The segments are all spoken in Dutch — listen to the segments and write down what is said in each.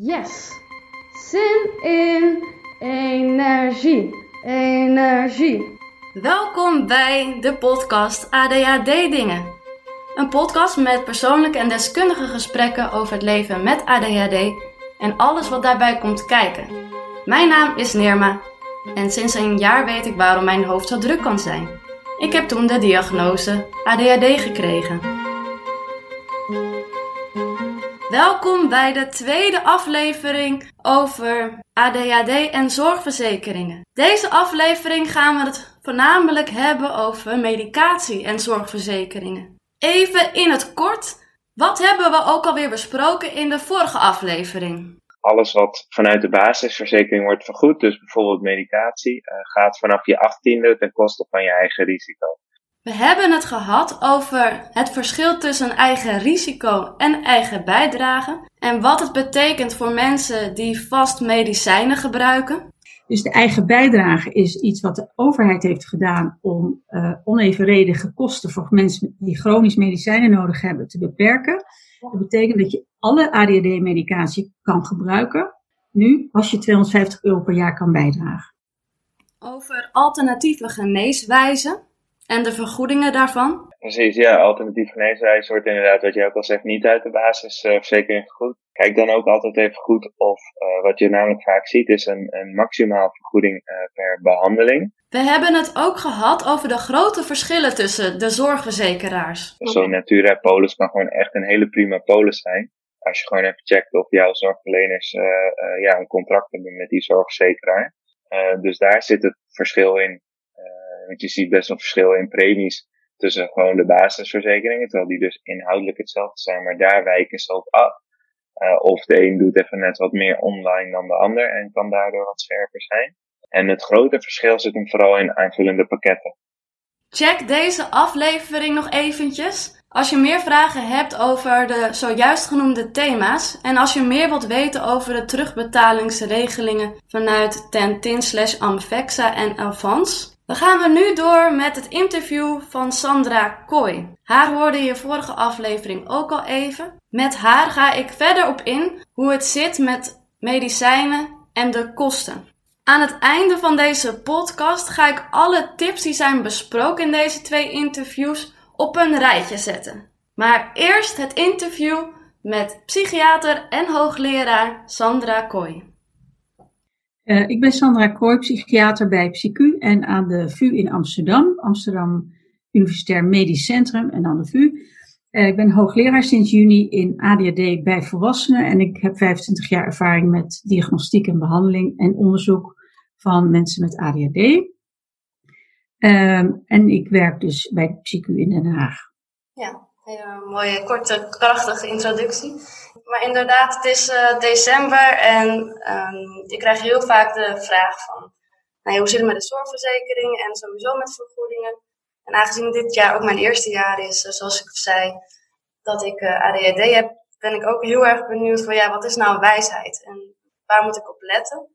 Yes. Zin in energie. Energie. Welkom bij de podcast ADHD Dingen. Een podcast met persoonlijke en deskundige gesprekken over het leven met ADHD en alles wat daarbij komt kijken. Mijn naam is Nirma en sinds een jaar weet ik waarom mijn hoofd zo druk kan zijn. Ik heb toen de diagnose ADHD gekregen. Welkom bij de tweede aflevering over ADHD en zorgverzekeringen. Deze aflevering gaan we het voornamelijk hebben over medicatie en zorgverzekeringen. Even in het kort, wat hebben we ook alweer besproken in de vorige aflevering? Alles wat vanuit de basisverzekering wordt vergoed, dus bijvoorbeeld medicatie, uh, gaat vanaf je achttiende ten koste van je eigen risico. We hebben het gehad over het verschil tussen eigen risico en eigen bijdrage en wat het betekent voor mensen die vast medicijnen gebruiken. Dus de eigen bijdrage is iets wat de overheid heeft gedaan om uh, onevenredige kosten voor mensen die chronisch medicijnen nodig hebben te beperken. Dat betekent dat je alle ADHD-medicatie kan gebruiken, nu als je 250 euro per jaar kan bijdragen. Over alternatieve geneeswijzen en de vergoedingen daarvan? Precies, ja. Alternatief geneeswijze wordt inderdaad, wat je ook al zegt, niet uit de basisverzekering vergoed. Kijk dan ook altijd even goed of uh, wat je namelijk vaak ziet is een, een maximaal vergoeding uh, per behandeling. We hebben het ook gehad over de grote verschillen tussen de zorgverzekeraars. Zo'n Natura polis kan gewoon echt een hele prima polis zijn. Als je gewoon even checkt of jouw zorgverleners uh, ja, een contract hebben met die zorgverzekeraar. dus daar zit het verschil in. Want je ziet best wel verschil in premies tussen gewoon de basisverzekeringen, terwijl die dus inhoudelijk hetzelfde zijn, maar daar wijken ze op af. Uh, of de een doet even net wat meer online dan de ander en kan daardoor wat scherper zijn. En het grote verschil zit hem vooral in aanvullende pakketten. Check deze aflevering nog eventjes. Als je meer vragen hebt over de zojuist genoemde thema's en als je meer wilt weten over de terugbetalingsregelingen vanuit Tentin slash Amvexa en Avans, dan gaan we nu door met het interview van Sandra Kooi. Haar hoorde je vorige aflevering ook al even. Met haar ga ik verder op in hoe het zit met medicijnen en de kosten. Aan het einde van deze podcast ga ik alle tips die zijn besproken in deze twee interviews op een rijtje zetten. Maar eerst het interview met psychiater en hoogleraar Sandra Kooi. Uh, ik ben Sandra Kooi, psychiater bij PsyQ en aan de VU in Amsterdam, Amsterdam Universitair Medisch Centrum en aan de VU. Uh, ik ben hoogleraar sinds juni in ADHD bij volwassenen en ik heb 25 jaar ervaring met diagnostiek en behandeling en onderzoek van mensen met ADHD. Uh, en ik werk dus bij PsyQ in Den Haag. Ja, hele mooie, korte, krachtige introductie. Maar inderdaad, het is uh, december en um, ik krijg heel vaak de vraag van, nou, hoe zit het met de zorgverzekering en sowieso met vergoedingen? En aangezien dit jaar ook mijn eerste jaar is, uh, zoals ik zei, dat ik uh, ADHD heb, ben ik ook heel erg benieuwd van, ja, wat is nou wijsheid? En waar moet ik op letten?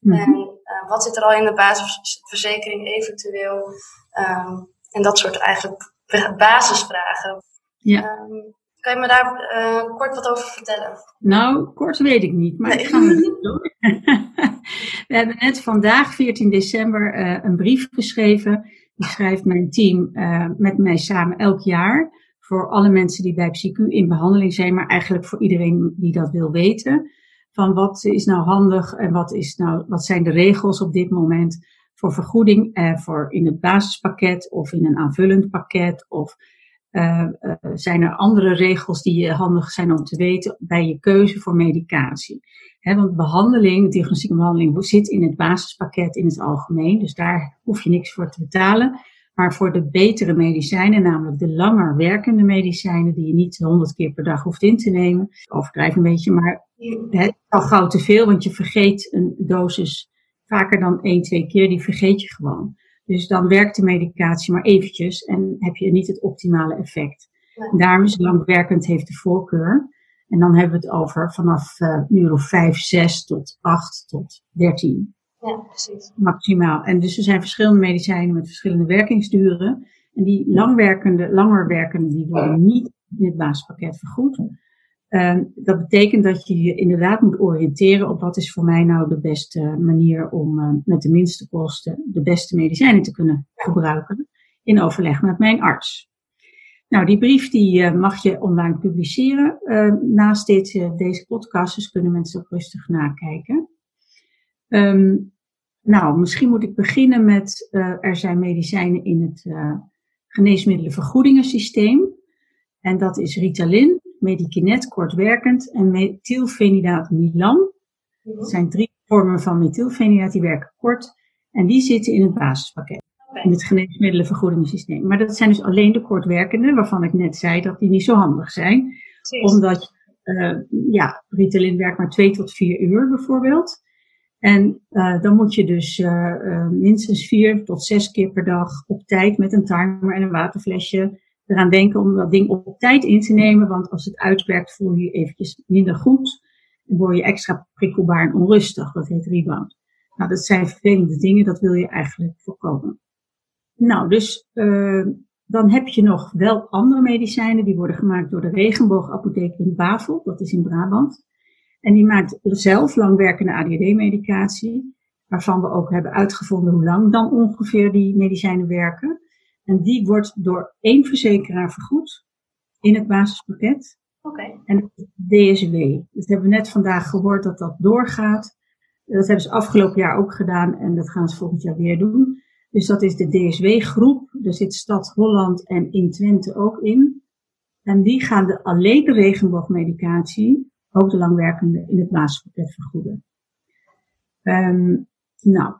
Mm -hmm. En wat zit er al in de basisverzekering eventueel? Um, en dat soort eigenlijk basisvragen. Ja. Um, kan je me daar uh, kort wat over vertellen? Nou, kort weet ik niet, maar nee. ik ga het doen. We hebben net vandaag, 14 december, uh, een brief geschreven. Die schrijft mijn team uh, met mij samen elk jaar. Voor alle mensen die bij PsyQ in behandeling zijn, maar eigenlijk voor iedereen die dat wil weten. Van wat is nou handig en wat, is nou, wat zijn de regels op dit moment voor vergoeding, eh, voor in het basispakket of in een aanvullend pakket of uh, uh, zijn er andere regels die handig zijn om te weten bij je keuze voor medicatie? Want behandeling, diagnostieke behandeling, zit in het basispakket in het algemeen. Dus daar hoef je niks voor te betalen. Maar voor de betere medicijnen, namelijk de langer werkende medicijnen, die je niet honderd keer per dag hoeft in te nemen. Overdrijf een beetje, maar het al gauw te veel, want je vergeet een dosis vaker dan één, twee keer, die vergeet je gewoon. Dus dan werkt de medicatie maar eventjes en heb je niet het optimale effect. Daarom is langwerkend heeft de voorkeur. En dan hebben we het over vanaf uh, uur of 5, 6 tot 8 tot 13. Ja, precies. Maximaal. En dus er zijn verschillende medicijnen met verschillende werkingsduren. En die langwerkende, langer werkende, die worden niet in het basispakket vergoed. Ehm, dat betekent dat je je inderdaad moet oriënteren op wat is voor mij nou de beste manier om uh, met de minste kosten de beste medicijnen te kunnen gebruiken in overleg met mijn arts. Nou, die brief die uh, mag je online publiceren. Uh, naast dit, deze podcast, dus kunnen mensen ook rustig nakijken. Um, nou, misschien moet ik beginnen met, er zijn medicijnen in het geneesmiddelenvergoedingensysteem. En dat is Ritalin, Medikinet kortwerkend en methylfenidaat Milan. Dat zijn drie vormen van methylfenidaat die werken kort. En die zitten in het basispakket. In het geneesmiddelenvergoedingssysteem. Maar dat zijn dus alleen de kortwerkende, waarvan ik net zei dat die niet zo handig zijn. Omdat, uh, ja, Ritalin werkt maar twee tot vier uur bijvoorbeeld. En uh, dan moet je dus uh, minstens vier tot zes keer per dag op tijd met een timer en een waterflesje eraan denken om dat ding op tijd in te nemen. Want als het uitwerkt voel je je eventjes minder goed. Dan word je extra prikkelbaar en onrustig. Dat heet rebound. Nou, dat zijn vervelende dingen. Dat wil je eigenlijk voorkomen. Nou, dus uh, dan heb je nog wel andere medicijnen. Die worden gemaakt door de regenboogapotheek in Bavel. Dat is in Brabant. En die maakt zelf langwerkende ADHD-medicatie. Waarvan we ook hebben uitgevonden hoe lang dan ongeveer die medicijnen werken. En die wordt door één verzekeraar vergoed in het basispakket. Oké. Okay. En DSW. Dat hebben we net vandaag gehoord dat dat doorgaat. Dat hebben ze afgelopen jaar ook gedaan en dat gaan ze volgend jaar weer doen. Dus dat is de DSW-groep. Daar zit Stad Holland en in Twente ook in. En die gaan de alleen de regenboogmedicatie, ook de langwerkende, in het basispakket vergoeden. Um, nou,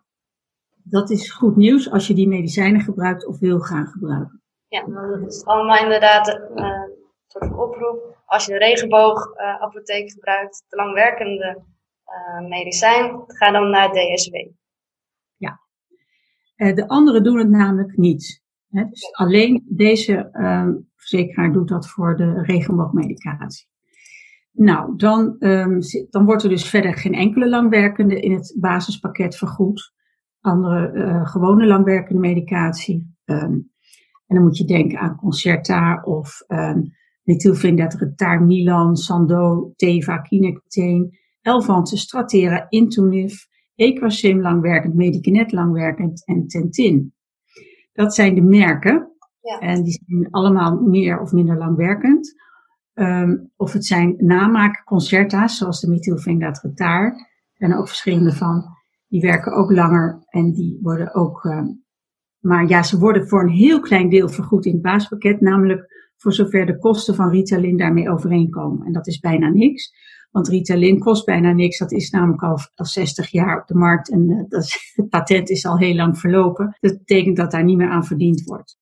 dat is goed nieuws als je die medicijnen gebruikt of wil gaan gebruiken. Ja, dat is allemaal inderdaad uh, een soort oproep. Als je de regenboogapotheek uh, gebruikt, de langwerkende uh, medicijn, ga dan naar DSW. Ja, de anderen doen het namelijk niet. Hè? Dus alleen deze ehm, verzekeraar doet dat voor de regenboogmedicatie. Nou, dan, um, dan wordt er dus verder geen enkele langwerkende in het basispakket vergoed andere uh, gewone langwerkende medicatie. Um, en dan moet je denken aan Concerta of um, Milan, Sando, Teva, Kinectane, Elvance, Stratera, Intunif, Equasim langwerkend, Medikinet langwerkend en Tentin. Dat zijn de merken. Ja. En die zijn allemaal meer of minder langwerkend. Um, of het zijn namaak concerta's, zoals de methylphenidate En ook verschillende van. Die werken ook langer en die worden ook. Uh, maar ja, ze worden voor een heel klein deel vergoed in het basispakket, namelijk voor zover de kosten van Ritalin daarmee overeenkomen. En dat is bijna niks. Want Ritalin kost bijna niks. Dat is namelijk al, al 60 jaar op de markt en uh, dat is, het patent is al heel lang verlopen. Dat betekent dat daar niet meer aan verdiend wordt.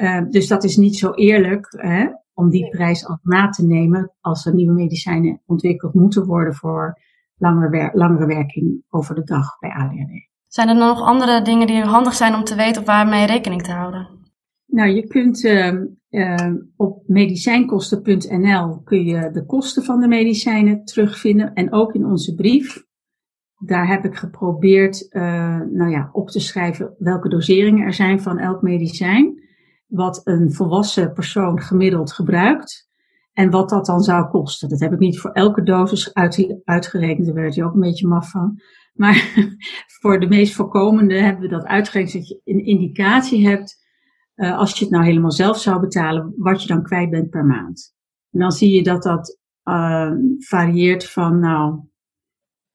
Uh, dus dat is niet zo eerlijk hè, om die prijs al na te nemen als er nieuwe medicijnen ontwikkeld moeten worden voor langere, langere werking over de dag bij ADHD. Zijn er nog andere dingen die handig zijn om te weten of waarmee rekening te houden? Nou, je kunt uh, uh, op medicijnkosten.nl kun je de kosten van de medicijnen terugvinden en ook in onze brief. Daar heb ik geprobeerd uh, nou ja, op te schrijven welke doseringen er zijn van elk medicijn. Wat een volwassen persoon gemiddeld gebruikt. En wat dat dan zou kosten. Dat heb ik niet voor elke dosis uit, uitgerekend. Daar werd je ook een beetje maf van. Maar voor de meest voorkomende hebben we dat uitgerekend. Dat je een indicatie hebt. Uh, als je het nou helemaal zelf zou betalen. Wat je dan kwijt bent per maand. En dan zie je dat dat uh, varieert van nou.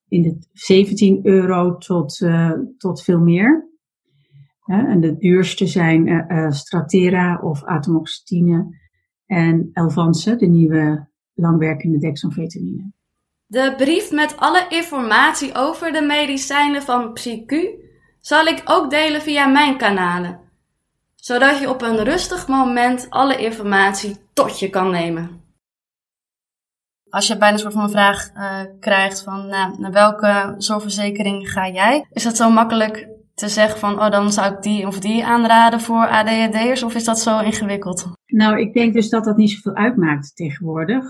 In de 17 euro tot, uh, tot veel meer. en de duurste zijn Stratera of atomoxetine en Elvanse, de nieuwe langwerkende dexamfetamine. De brief met alle informatie over de medicijnen van PsyQ zal ik ook delen via mijn kanalen, zodat je op een rustig moment alle informatie tot je kan nemen. Als je bijna een soort van een vraag uh, krijgt van nou, naar welke zorgverzekering ga jij, is dat zo makkelijk te zeggen van, oh dan zou ik die of die aanraden voor ADHD'ers of is dat zo ingewikkeld? Nou, ik denk dus dat dat niet zoveel uitmaakt tegenwoordig,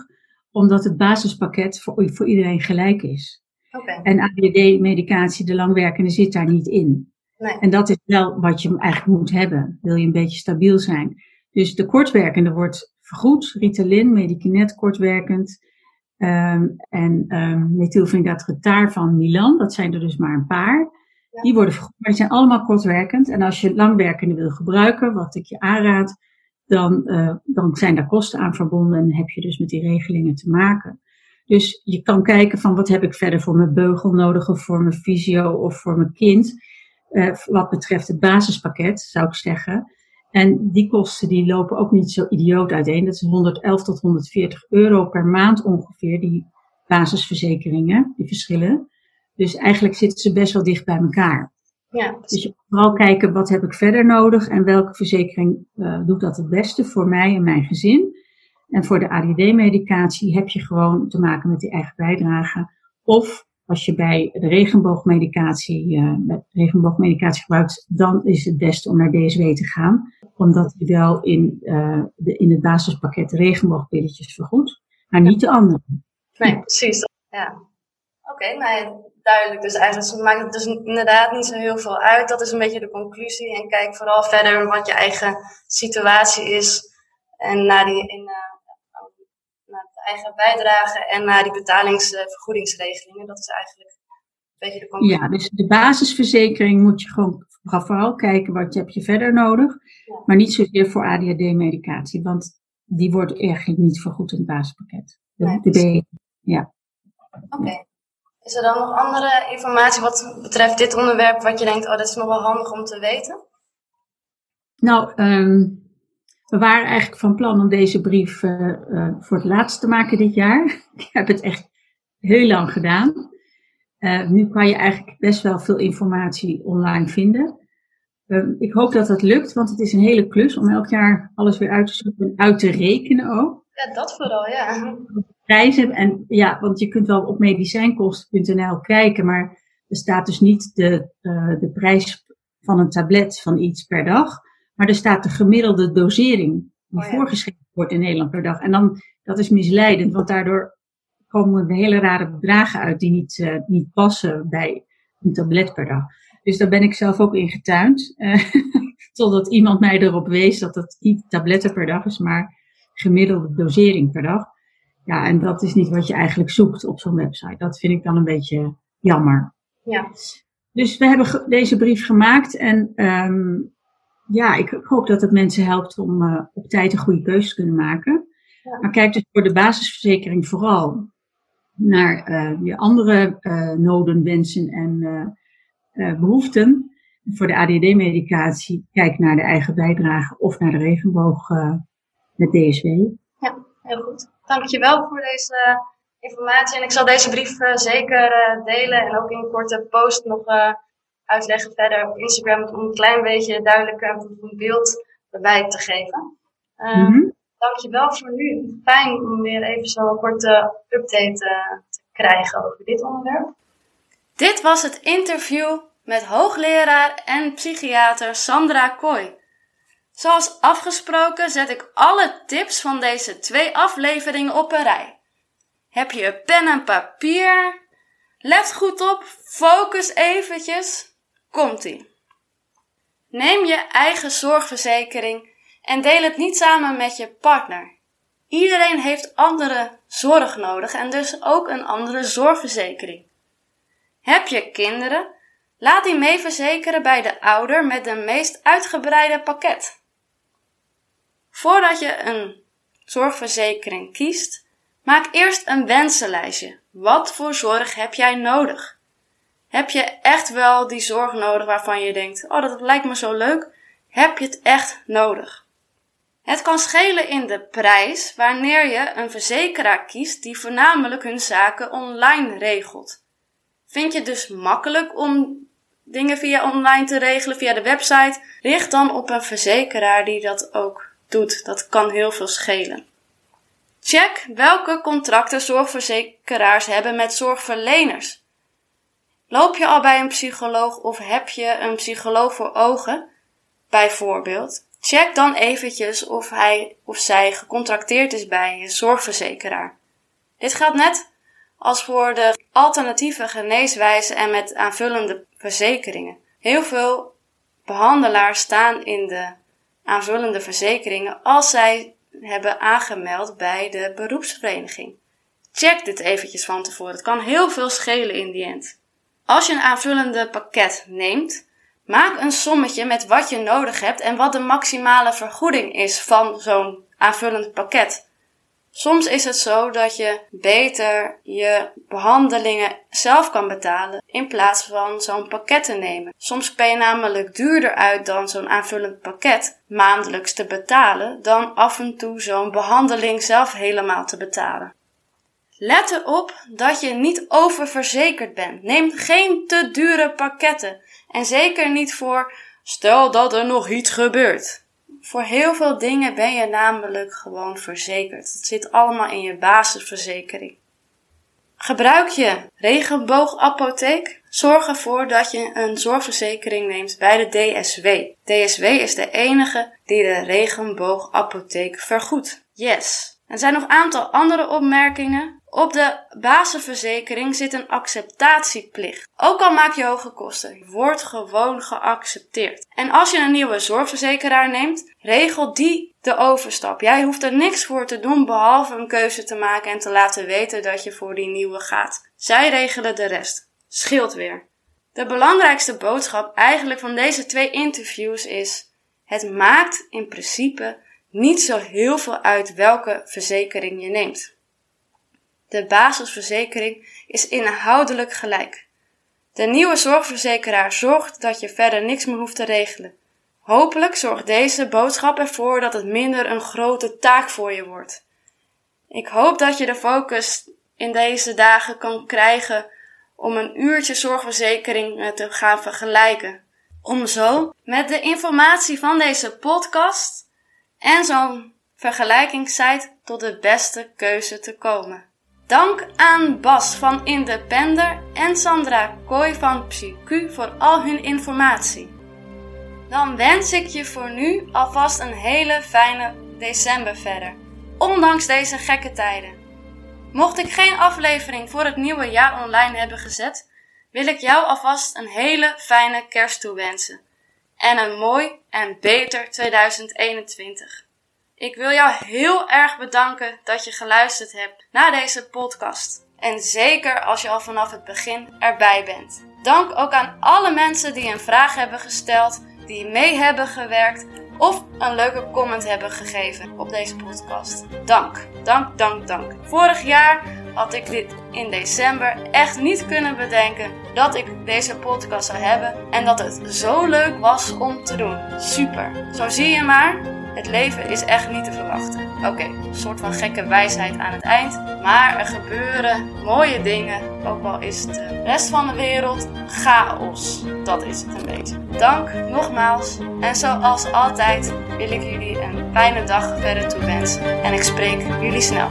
omdat het basispakket voor, voor iedereen gelijk is. Okay. En ADHD-medicatie, de langwerkende, zit daar niet in. Nee. En dat is wel wat je eigenlijk moet hebben, wil je een beetje stabiel zijn. Dus de kortwerkende wordt vergoed, Ritalin, Medikinet kortwerkend. Um, en um, methylfenidaat van Milan, dat zijn er dus maar een paar. Die worden vergoed, maar die zijn allemaal kortwerkend. En als je langwerkende wil gebruiken, wat ik je aanraad, dan, uh, dan zijn daar kosten aan verbonden en heb je dus met die regelingen te maken. Dus je kan kijken van wat heb ik verder voor mijn beugel nodig of voor mijn fysio of voor mijn kind. Uh, wat betreft het basispakket, zou ik zeggen. En die kosten die lopen ook niet zo idioot uiteen. Dat is 111 tot 140 euro per maand ongeveer, die basisverzekeringen, die verschillen. Dus eigenlijk zitten ze best wel dicht bij elkaar. Ja. Dus je moet vooral kijken wat heb ik verder nodig en welke verzekering uh, doet dat het beste voor mij en mijn gezin. En voor de ADD-medicatie heb je gewoon te maken met die eigen bijdrage. Of als je bij de regenboogmedicatie, uh, met regenboogmedicatie gebruikt, dan is het beste om naar DSW te gaan. Omdat die wel in, uh, de, in het basispakket regenboogpilletjes vergoedt, maar niet de andere. Nee, precies. Ja. Oké, okay, duidelijk. Dus eigenlijk maakt het dus inderdaad niet zo heel veel uit. Dat is een beetje de conclusie. En kijk vooral verder wat je eigen situatie is. En naar die, in, uh, naar de eigen bijdrage en naar die betalingsvergoedingsregelingen. Dat is eigenlijk een beetje de conclusie. Ja, dus de basisverzekering moet je gewoon vooral kijken wat heb je verder nodig. Maar niet zozeer voor ADHD-medicatie. Want die wordt eigenlijk niet vergoed in het basispakket. De, nee, de ja. Oké. Is er dan nog andere informatie wat betreft dit onderwerp wat je denkt, oh, dat is nog wel handig om te weten? Nou, um, we waren eigenlijk van plan om deze brief uh, uh, voor het laatst te maken dit jaar. Ik heb het echt heel lang gedaan. Uh, nu kan je eigenlijk best wel veel informatie online vinden. Ehm, ik hoop dat dat lukt, want het is een hele klus om elk jaar alles weer uit te zoeken en uit te rekenen ook. Ja, dat vooral, ja prijzen. En ja, want je kunt wel op medicijnkosten.nl kijken, maar er staat dus niet de, uh, de prijs van een tablet van iets per dag. Maar er staat de gemiddelde dosering die oh voorgeschreven wordt in Nederland per dag. En dan, dat is misleidend, want daardoor komen er hele rare bedragen uit die niet, uh, niet passen bij een tablet per dag. Dus daar ben ik zelf ook in getuind. Uh, totdat iemand mij erop wees dat het niet tabletten per dag is, maar gemiddelde dosering per dag. Ja, en dat is niet wat je eigenlijk zoekt op zo'n website. Dat vind ik dan een beetje jammer. Ja. Dus we hebben deze brief gemaakt en um, ja, ik hoop dat het mensen helpt om uh, op tijd een goede keuze te kunnen maken. Ja. Maar kijk dus voor de basisverzekering vooral naar uh, je andere uh, noden, wensen en behoeften. Voor de ADD-medicatie kijk naar de eigen bijdrage of naar de regenboog met DSW. Ja, heel goed dankjewel voor deze informatie. En ik zal deze brief uh, zeker uh, delen en ook in een korte post nog uh, uitleggen verder op Instagram om een klein beetje duidelijker beeld erbij te geven. Mm -hmm. Dankjewel voor nu. Fijn om weer even zo'n korte update te krijgen over dit onderwerp. Dit was het interview met hoogleraar en psychiater Sandra Kooi. Zoals afgesproken zet ik alle tips van deze twee afleveringen op een rij. Heb je pen en papier? Let goed op, focus eventjes. Komt-ie. Neem je eigen zorgverzekering en deel het niet samen met je partner. Iedereen heeft andere zorg nodig en dus ook een andere zorgverzekering. Heb je kinderen? Laat die mee verzekeren bij de ouder met de meest uitgebreide pakket. Voordat je een zorgverzekering kiest, maak eerst een wensenlijstje. Wat voor zorg heb jij nodig? Heb je echt wel die zorg nodig waarvan je denkt: oh, dat lijkt me zo leuk? Heb je het echt nodig? Het kan schelen in de prijs wanneer je een verzekeraar kiest die voornamelijk hun zaken online regelt. Vind je het dus makkelijk om dingen via online te regelen via de website? Richt dan op een verzekeraar die dat ook doet. Dat kan heel veel schelen. Check welke contracten zorgverzekeraars hebben met zorgverleners. Loop je al bij een psycholoog of heb je een psycholoog voor ogen, bijvoorbeeld? Check dan eventjes of hij of zij gecontracteerd is bij je zorgverzekeraar. Dit geldt net als voor de alternatieve geneeswijzen en met aanvullende verzekeringen. Heel veel behandelaars staan in de aanvullende verzekeringen als zij hebben aangemeld bij de beroepsvereniging. Check dit eventjes van tevoren. Het kan heel veel schelen in die end. Als je een aanvullende pakket neemt, maak een sommetje met wat je nodig hebt en wat de maximale vergoeding is van zo'n aanvullend pakket. Soms is het zo dat je beter je behandelingen zelf kan betalen in plaats van zo'n pakket te nemen. Soms ben je namelijk duurder uit dan zo'n aanvullend pakket maandelijks te betalen dan af en toe zo'n behandeling zelf helemaal te betalen. Let erop dat je niet oververzekerd bent. Neem geen te dure pakketten en zeker niet voor stel dat er nog iets gebeurt. Voor heel veel dingen ben je namelijk gewoon verzekerd. Het zit allemaal in je basisverzekering. Gebruik je regenboogapotheek? Zorg ervoor dat je een zorgverzekering neemt bij de DSW. DSW is de enige die de regenboogapotheek vergoedt. Yes. Er zijn nog een aantal andere opmerkingen. Op de basisverzekering zit een acceptatieplicht. Ook al maak je hoge kosten, wordt gewoon geaccepteerd. En als je een nieuwe zorgverzekeraar neemt, regelt die de overstap. Jij hoeft er niks voor te doen behalve een keuze te maken en te laten weten dat je voor die nieuwe gaat. Zij regelen de rest. Scheelt weer. De belangrijkste boodschap eigenlijk van deze twee interviews is: het maakt in principe niet zo heel veel uit welke verzekering je neemt. De basisverzekering is inhoudelijk gelijk. De nieuwe zorgverzekeraar zorgt dat je verder niks meer hoeft te regelen. Hopelijk zorgt deze boodschap ervoor dat het minder een grote taak voor je wordt. Ik hoop dat je de focus in deze dagen kan krijgen om een uurtje zorgverzekering te gaan vergelijken. Om zo met de informatie van deze podcast en zo'n vergelijkingssite tot de beste keuze te komen. Dank aan Bas van Independer en Sandra Kooi van PsyQ voor al hun informatie. Dan wens ik je voor nu alvast een hele fijne december verder, ondanks deze gekke tijden. Mocht ik geen aflevering voor het nieuwe jaar online hebben gezet, wil ik jou alvast een hele fijne kerst toewensen en een mooi en beter 2021. Ik wil jou heel erg bedanken dat je geluisterd hebt naar deze podcast. En zeker als je al vanaf het begin erbij bent. Dank ook aan alle mensen die een vraag hebben gesteld, die mee hebben gewerkt of een leuke comment hebben gegeven op deze podcast. Dank, dank, dank, dank. Vorig jaar had ik dit in december echt niet kunnen bedenken dat ik deze podcast zou hebben en dat het zo leuk was om te doen. Super. Zo zie je maar, het leven is echt niet te verwachten. Oké, een soort van gekke wijsheid aan het eind, maar er gebeuren mooie dingen, ook al is de rest van de wereld chaos. Dat is het een beetje. Dank nogmaals en zoals altijd wil ik jullie een fijne dag verder toewensen en ik spreek jullie snel.